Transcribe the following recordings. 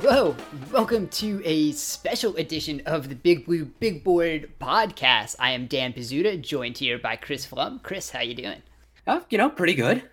Hello, welcome to a special edition of the Big Blue Big Board podcast. I am Dan Pizzuta, joined here by Chris Pflum. Chris, how you doing? Oh, you know, pretty good.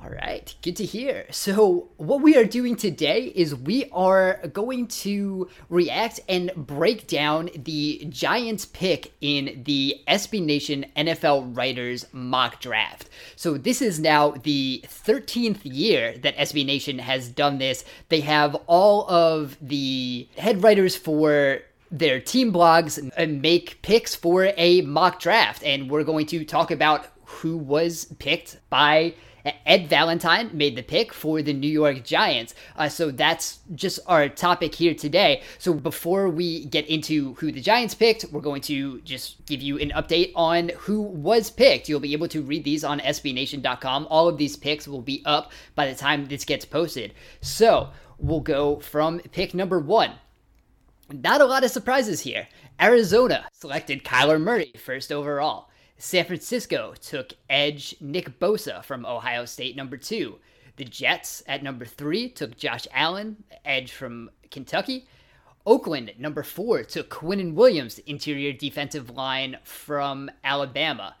All right, good to hear. So, what we are doing today is we are going to react and break down the Giants pick in the SB Nation NFL Writers mock draft. So, this is now the 13th year that SB Nation has done this. They have all of the head writers for their team blogs and make picks for a mock draft. And we're going to talk about who was picked by Ed Valentine made the pick for the New York Giants. Uh, so that's just our topic here today. So before we get into who the Giants picked, we're going to just give you an update on who was picked. You'll be able to read these on SBNation.com. All of these picks will be up by the time this gets posted. So we'll go from pick number one. Not a lot of surprises here. Arizona selected Kyler Murray first overall. San Francisco took edge Nick Bosa from Ohio State, number two. The Jets at number three took Josh Allen, edge from Kentucky. Oakland, number four, took Quinnen Williams, interior defensive line from Alabama.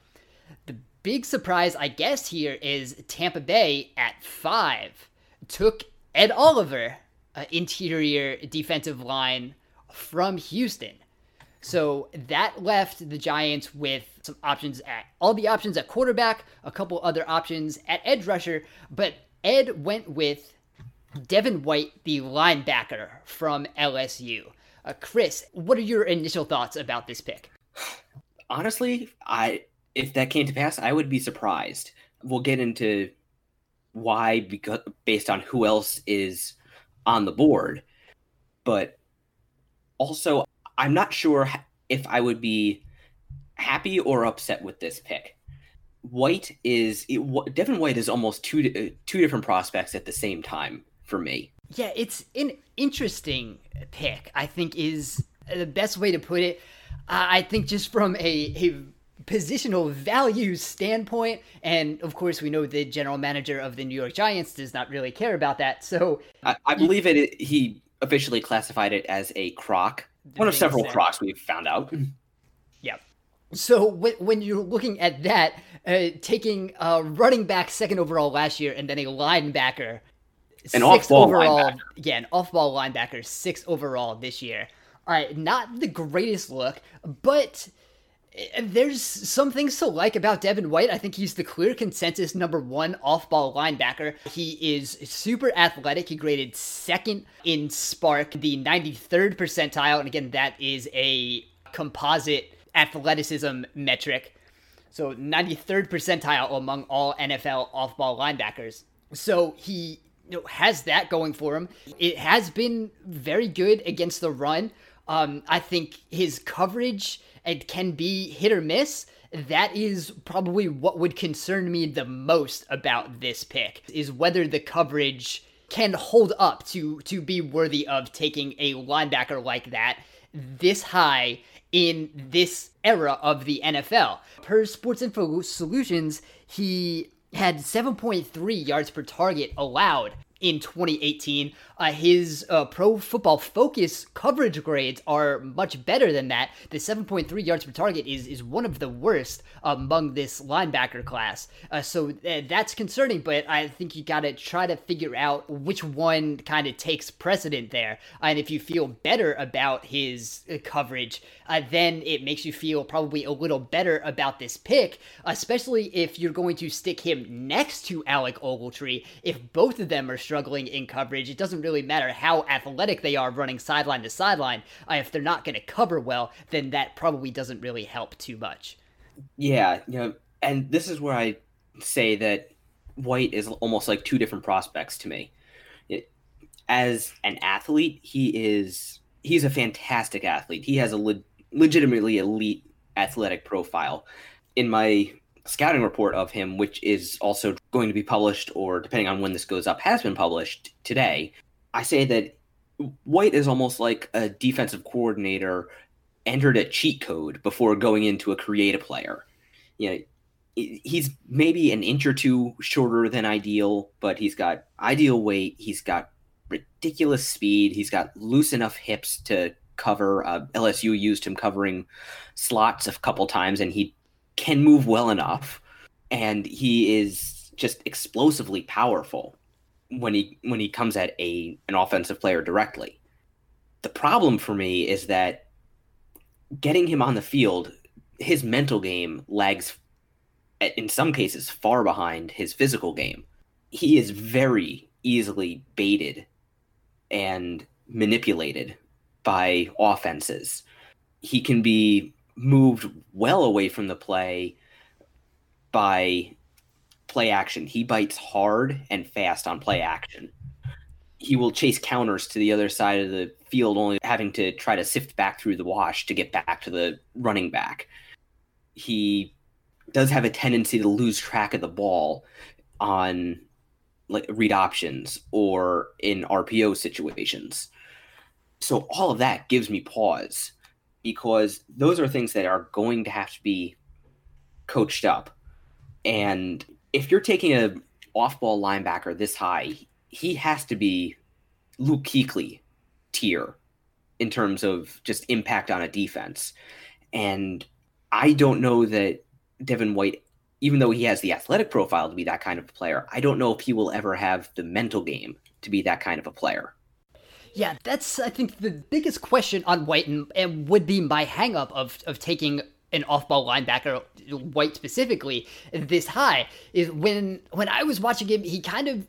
The big surprise, I guess, here is Tampa Bay at five took Ed Oliver, uh, interior defensive line from Houston. So that left the Giants with some options at all the options at quarterback, a couple other options at edge rusher, but Ed went with Devin White, the linebacker from LSU. Uh, Chris, what are your initial thoughts about this pick? Honestly, I if that came to pass, I would be surprised. We'll get into why because based on who else is on the board, but also I'm not sure if I would be happy or upset with this pick. White is it, Devin White is almost two uh, two different prospects at the same time for me. Yeah, it's an interesting pick. I think is the best way to put it. Uh, I think just from a, a positional value standpoint, and of course we know the general manager of the New York Giants does not really care about that. So I, I believe it. He officially classified it as a crock one of several sense. crocs we've found out. Yeah. So when, when you're looking at that, uh, taking a running back second overall last year and then a linebacker, an off-ball overall, linebacker. yeah, an off-ball linebacker, six overall this year. All right, not the greatest look, but there's some things to like about Devin White. I think he's the clear consensus number one off ball linebacker. He is super athletic. He graded second in SPARQ, the 93rd percentile. And again, that is a composite athleticism metric. So 93rd percentile among all NFL off ball linebackers. So he you know, has that going for him. It has been very good against the run. Um, I think his coverage it can be hit or miss. That is probably what would concern me the most about this pick is whether the coverage can hold up to to be worthy of taking a linebacker like that this high in this era of the NFL. Per Sports Info Solutions, he had 7.3 yards per target allowed in 2018. Uh, his uh, pro football focus coverage grades are much better than that. The 7.3 yards per target is, is one of the worst among this linebacker class. Uh, so uh, that's concerning, but I think you got to try to figure out which one kind of takes precedent there. And if you feel better about his uh, coverage, uh, then it makes you feel probably a little better about this pick, especially if you're going to stick him next to Alec Ogletree. If both of them are struggling in coverage, it doesn't really matter how athletic they are running sideline to sideline. Uh, if they're not going to cover well, then that probably doesn't really help too much. Yeah, you know, and this is where I say that White is almost like two different prospects to me. It, as an athlete, he is he's a fantastic athlete. He has a le- legitimately elite athletic profile. In my scouting report of him, which is also going to be published, or depending on when this goes up, has been published today, I say that White is almost like a defensive coordinator entered a cheat code before going into a creative player. You know, he's maybe an inch or two shorter than ideal, but he's got ideal weight. He's got ridiculous speed. He's got loose enough hips to cover. Uh, LSU used him covering slots a couple times, and he can move well enough. And he is just explosively powerful when he when he comes at a an offensive player directly. The problem for me is that getting him on the field, his mental game lags in some cases far behind his physical game. He is very easily baited and manipulated by offenses. He can be moved well away from the play by play action. He bites hard and fast on play action. He will chase counters to the other side of the field, only having to try to sift back through the wash to get back to the running back. He does have a tendency to lose track of the ball on like read options or in RPO situations so all of that gives me pause because those are things that are going to have to be coached up. And if you're taking a off-ball linebacker this high, he has to be Luke Kuechly tier in terms of just impact on a defense. And I don't know that Devin White, even though he has the athletic profile to be that kind of a player, I don't know if he will ever have the mental game to be that kind of a player. Yeah, that's I think the biggest question on White and, and would be my hangup of of taking an off-ball linebacker, White specifically, this high is when when I was watching him, he kind of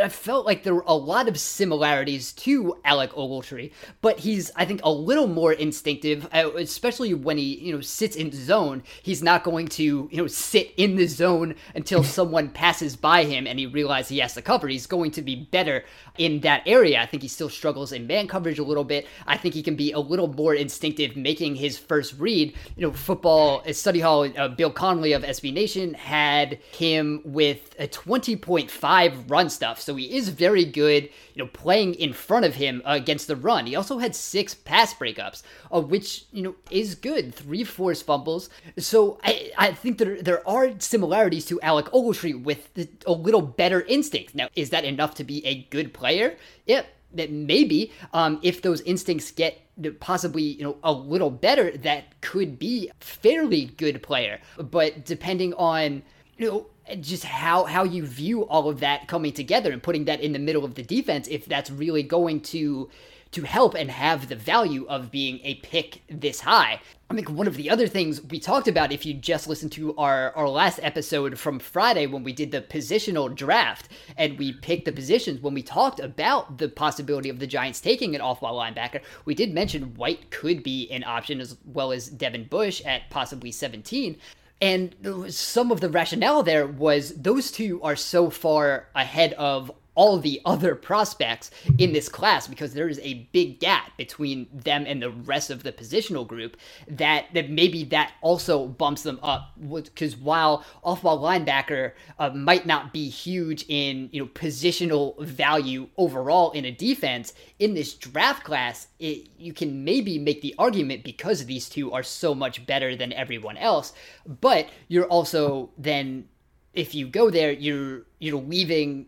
I felt like there were a lot of similarities to Alec Ogletree, but he's I think a little more instinctive, uh, especially when he you know sits in zone. He's not going to you know sit in the zone until someone passes by him and he realizes he has to cover. He's going to be better in that area. I think he still struggles in man coverage a little bit. I think he can be a little more instinctive making his first read. You know football study hall, uh, Bill Connelly of SB Nation had him with a 20.5 run stuff. So he is very good, you know, playing in front of him uh, against the run. He also had six pass breakups, uh, which, you know, is good. Three forced fumbles. So I, I think there, there are similarities to Alec Ogletree with the, a little better instinct. Now, is that enough to be a good player? Yep. That maybe um, if those instincts get possibly you know a little better that could be fairly good player. But depending on you know just how how you view all of that coming together and putting that in the middle of the defense if that's really going to to help and have the value of being a pick this high. I think one of the other things we talked about, if you just listened to our, our last episode from Friday when we did the positional draft and we picked the positions, when we talked about the possibility of the Giants taking an off ball linebacker, we did mention White could be an option as well as Devin Bush at possibly 17. And some of the rationale there was those two are so far ahead of all the other prospects in this class because there is a big gap between them and the rest of the positional group that that maybe that also bumps them up. Because while off-ball linebacker uh, might not be huge in you know positional value overall in a defense in this draft class it, you can maybe make the argument because these two are so much better than everyone else. But you're also then if you go there, you're you're leaving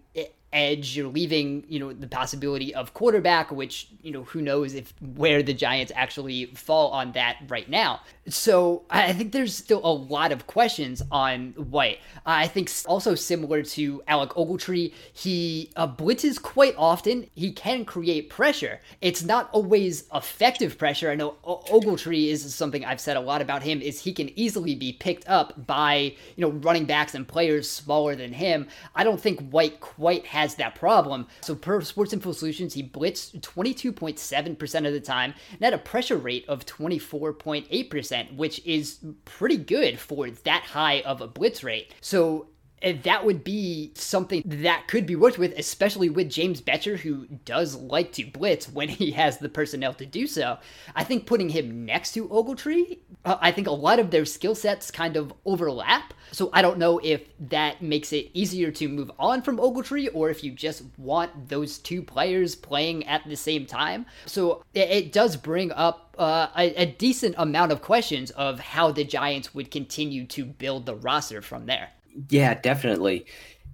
edge. You're leaving, you know, the possibility of quarterback, which, you know, who knows if where the Giants actually fall on that right now. So I think there's still a lot of questions on White. I think also similar to Alec Ogletree, he uh, blitzes quite often. He can create pressure. It's not always effective pressure. I know o- Ogletree is something I've said a lot about him is he can easily be picked up by, you know, running backs and players smaller than him. I don't think White quite has that problem. So per Sports Info Solutions, he blitzed 22.7% of the time and had a pressure rate of 24.8%, which is pretty good for that high of a blitz rate. So that would be something that could be worked with, especially with James Bettcher, who does like to blitz when he has the personnel to do so. I think putting him next to Ogletree, uh, I think a lot of their skill sets kind of overlap. So I don't know if that makes it easier to move on from Ogletree or if you just want those two players playing at the same time. So it, it does bring up uh, a, a decent amount of questions of how the Giants would continue to build the roster from there. Yeah, definitely.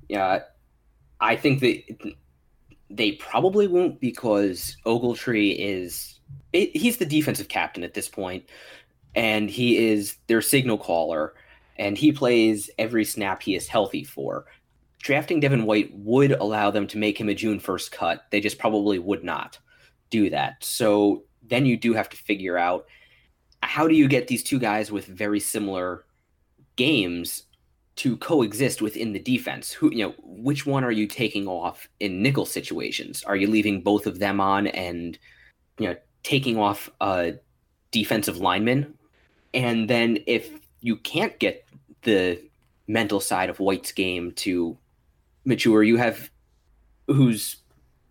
Yeah, I think that they probably won't because Ogletree is it, he's the defensive captain at this point, and he is their signal caller, and he plays every snap he is healthy for. Drafting Devin White would allow them to make him a June first cut. They just probably would not do that. So then you do have to figure out how do you get these two guys with very similar games to coexist within the defense. Who you know, which one are you taking off in nickel situations? Are you leaving both of them on and you know taking off a defensive lineman? And then if you can't get the mental side of White's game to mature, you have whose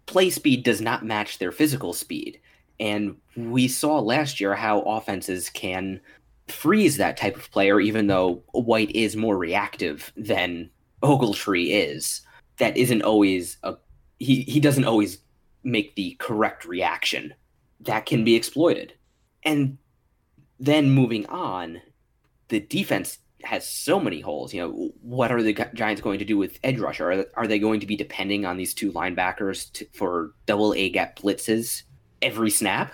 play speed does not match their physical speed. And we saw last year how offenses can freeze that type of player, even though White is more reactive than Ogletree is. That isn't always a he he doesn't always make the correct reaction. That can be exploited. And then moving on, the defense has so many holes. You know, what are the Giants going to do with edge rusher? Are, are they going to be depending on these two linebackers to, for double A gap blitzes every snap?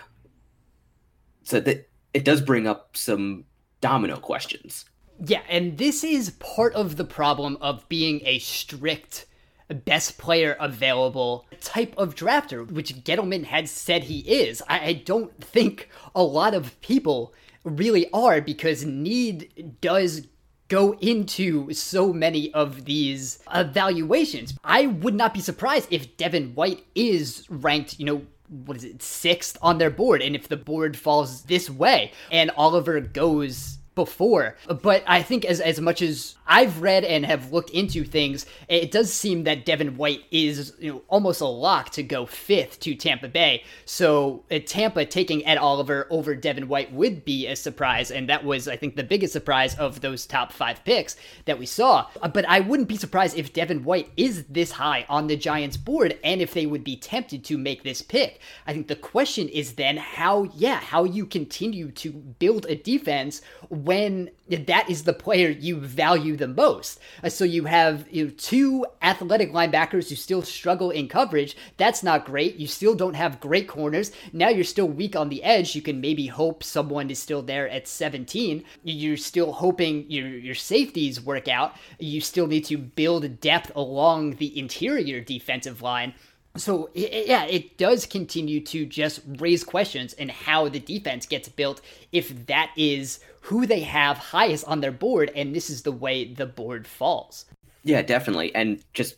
So that it does bring up some domino questions. Yeah, and this is part of the problem of being a strict best player available type of drafter, which Gettleman had said he is. I, I don't think a lot of people really are because need does go into so many of these evaluations. I would not be surprised if Devin White is ranked, you know, what is it, sixth on their board. And if the board falls this way and Oliver goes before. But I think as as much as I've read and have looked into things, it does seem that Devin White is you know almost a lock to go fifth to Tampa Bay. So uh, Tampa taking Ed Oliver over Devin White would be a surprise, and that was I think the biggest surprise of those top five picks that we saw. Uh, but I wouldn't be surprised if Devin White is this high on the Giants board, and if they would be tempted to make this pick. I think the question is then how yeah how you continue to build a defense when that is the player you value the most. Uh, so you have you know, two athletic linebackers who still struggle in coverage. That's not great. You still don't have great corners. Now you're still weak on the edge. You can maybe hope someone is still there at 17. You're still hoping your your safeties work out. You still need to build depth along the interior defensive line so yeah, it does continue to just raise questions in how the defense gets built if that is who they have highest on their board and this is the way the board falls. Yeah, definitely. And just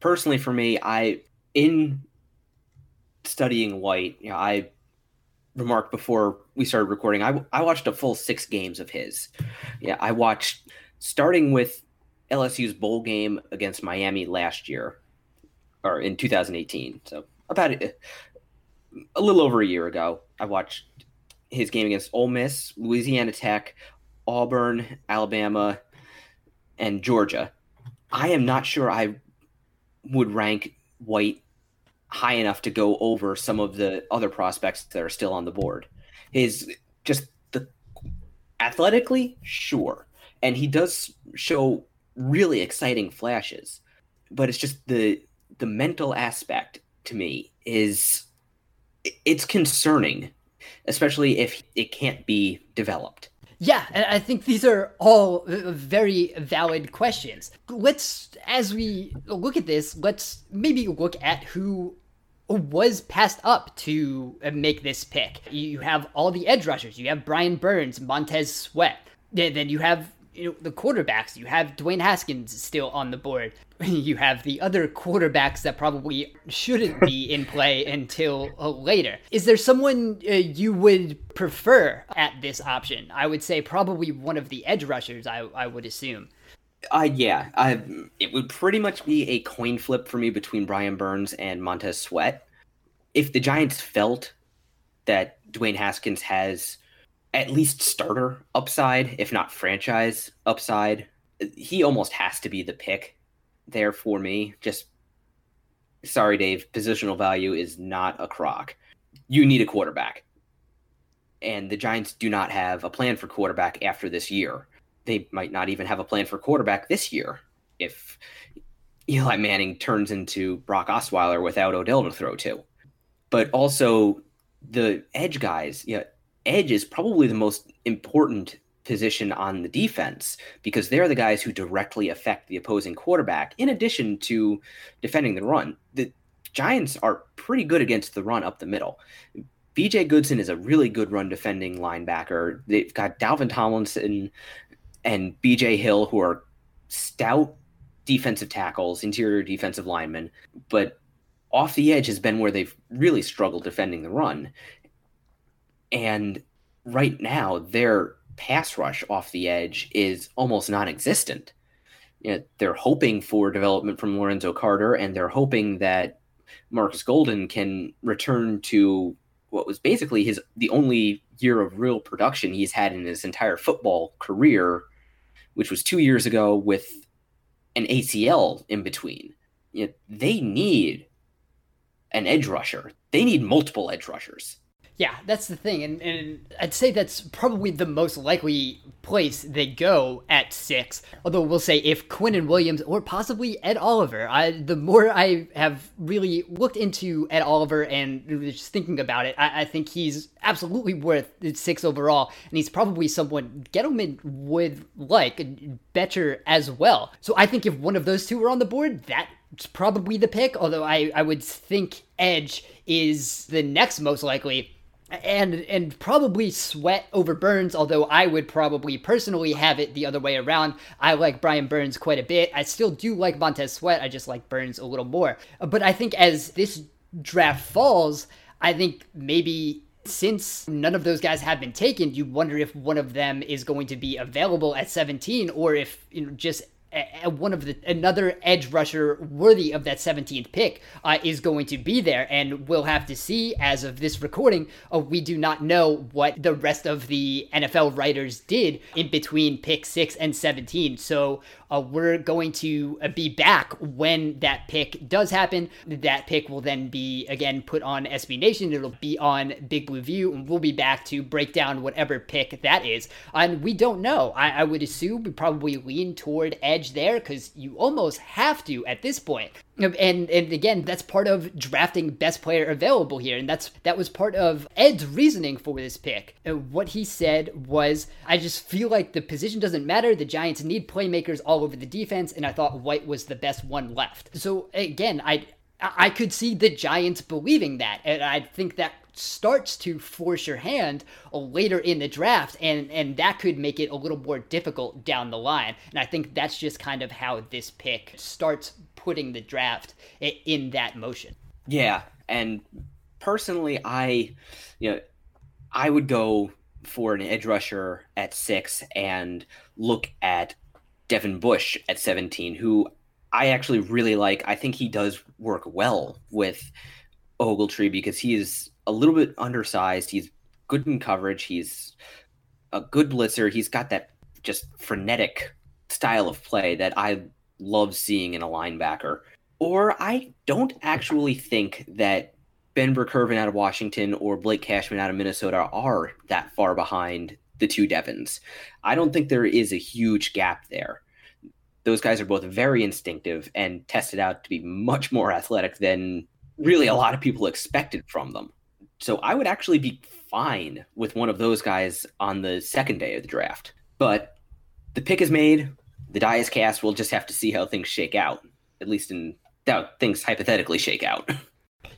personally for me, I in studying White, you know, I remarked before we started recording, I I watched a full 6 games of his. Yeah, I watched starting with LSU's bowl game against Miami last year or in 2018. So about a, a little over a year ago, I watched his game against Ole Miss, Louisiana Tech, Auburn, Alabama, and Georgia. I am not sure I would rank White high enough to go over some of the other prospects that are still on the board. His just the athletically, sure. And he does show really exciting flashes. But it's just the the mental aspect to me is it's concerning, especially if it can't be developed. Yeah, and I think these are all uh, very valid questions. Let's, as we look at this, let's maybe look at who was passed up to uh, make this pick. You have all the edge rushers. You have Brian Burns, Montez Sweat. Then you have you know the quarterbacks. You have Dwayne Haskins still on the board. You have the other quarterbacks that probably shouldn't be in play until uh, later. Is there someone uh, you would prefer at this option? I would say probably one of the edge rushers. I I would assume. Uh, yeah, I, it would pretty much be a coin flip for me between Brian Burns and Montez Sweat. If the Giants felt that Dwayne Haskins has at least starter upside, if not franchise upside. He almost has to be the pick there for me. Just sorry, Dave, positional value is not a crock. You need a quarterback. And the Giants do not have a plan for quarterback after this year. They might not even have a plan for quarterback this year if Eli Manning turns into Brock Osweiler without Odell to throw to. But also the edge guys, yeah, edge is probably the most important position on the defense because they're the guys who directly affect the opposing quarterback in addition to defending the run. The Giants are pretty good against the run up the middle. BJ Goodson is a really good run defending linebacker. They've got Dalvin Tomlinson and BJ Hill who are stout defensive tackles, interior defensive linemen, but off the edge has been where they've really struggled defending the run. And right now, their pass rush off the edge is almost non existent. You know, they're hoping for development from Lorenzo Carter, and they're hoping that Marcus Golden can return to what was basically his the only year of real production he's had in his entire football career, which was two years ago with an ACL in between. You know, they need an edge rusher. They need multiple edge rushers. Yeah, that's the thing, and, and I'd say that's probably the most likely place they go at six. Although we'll say if Quinnen Williams or possibly Ed Oliver, I, the more I have really looked into Ed Oliver and just thinking about it, I, I think he's absolutely worth six overall, and he's probably someone Gettleman would like better as well. So I think if one of those two were on the board, that's probably the pick. Although I, I would think Edge is the next most likely and and probably sweat over Burns, although I would probably personally have it the other way around. I like Brian Burns quite a bit. I still do like Montez Sweat. I just like Burns a little more. But I think as this draft falls, I think maybe since none of those guys have been taken, you wonder if one of them is going to be available at 17 or if you know just one of the another edge rusher worthy of that 17th pick uh, is going to be there and we'll have to see as of this recording uh, we do not know what the rest of the NFL writers did in between pick 6 and 17 so uh, we're going to uh, be back when that pick does happen. That pick will then be again put on SB Nation. It'll be on Big Blue View, and we'll be back to break down whatever pick that is. And we don't know. I, I would assume we probably lean toward edge there because you almost have to at this point. And and again that's part of drafting best player available here and that's that was part of ed's reasoning for this pick. And what he said was i just feel like the position doesn't matter the giants need playmakers all over the defense and i thought white was the best one left. So again i i could see the giants believing that and i think that starts to force your hand later in the draft and and that could make it a little more difficult down the line and i think that's just kind of how this pick starts putting the draft in that motion. Yeah, and personally, I, you know, I would go for an edge rusher at six and look at Devin Bush at 17, who I actually really like. I think he does work well with Ogletree because he is a little bit undersized. He's good in coverage. He's a good blitzer. He's got that just frenetic style of play that I love seeing in a linebacker. Or I don't actually think that Ben Burr-Kirven out of Washington or Blake Cashman out of Minnesota are that far behind the two Devons. I don't think there is a huge gap there. those guys are both very instinctive and tested out to be much more athletic than really a lot of people expected from them. So I would actually be fine with one of those guys on the second day of the draft. But the pick is made, the die is cast. We'll just have to see how things shake out, at least in how things hypothetically shake out.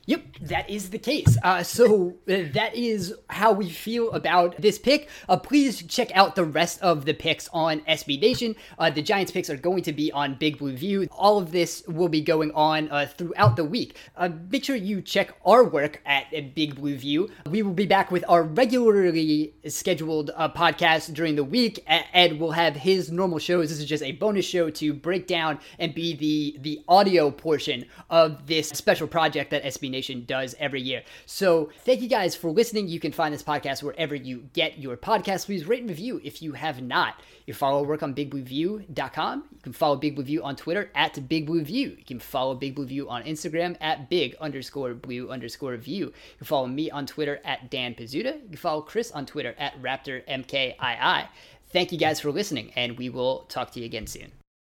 Yep, that is the case. Uh, so uh, that is how we feel about this pick. Uh, please check out the rest of the picks on SB Nation. Uh, the Giants picks are going to be on Big Blue View. All of this will be going on uh, throughout the week. Uh, make sure you check our work at Big Blue View. We will be back with our regularly scheduled podcast during the week. Ed will have his normal shows. This is just a bonus show to break down and be the the audio portion of this special project that SB Nation Nation does every year. So thank you guys for listening. You can find this podcast wherever you get your podcast. Please rate and review if you have not. You follow work on bigblueview.com. You can follow Big Blue View on Twitter at Big Blue View. You can follow Big Blue View on Instagram at big underscore blue underscore view. You can follow me on Twitter at Dan Pizzuta. You can follow Chris on Twitter at Raptor MKII. Thank you guys for listening, and we will talk to you again soon.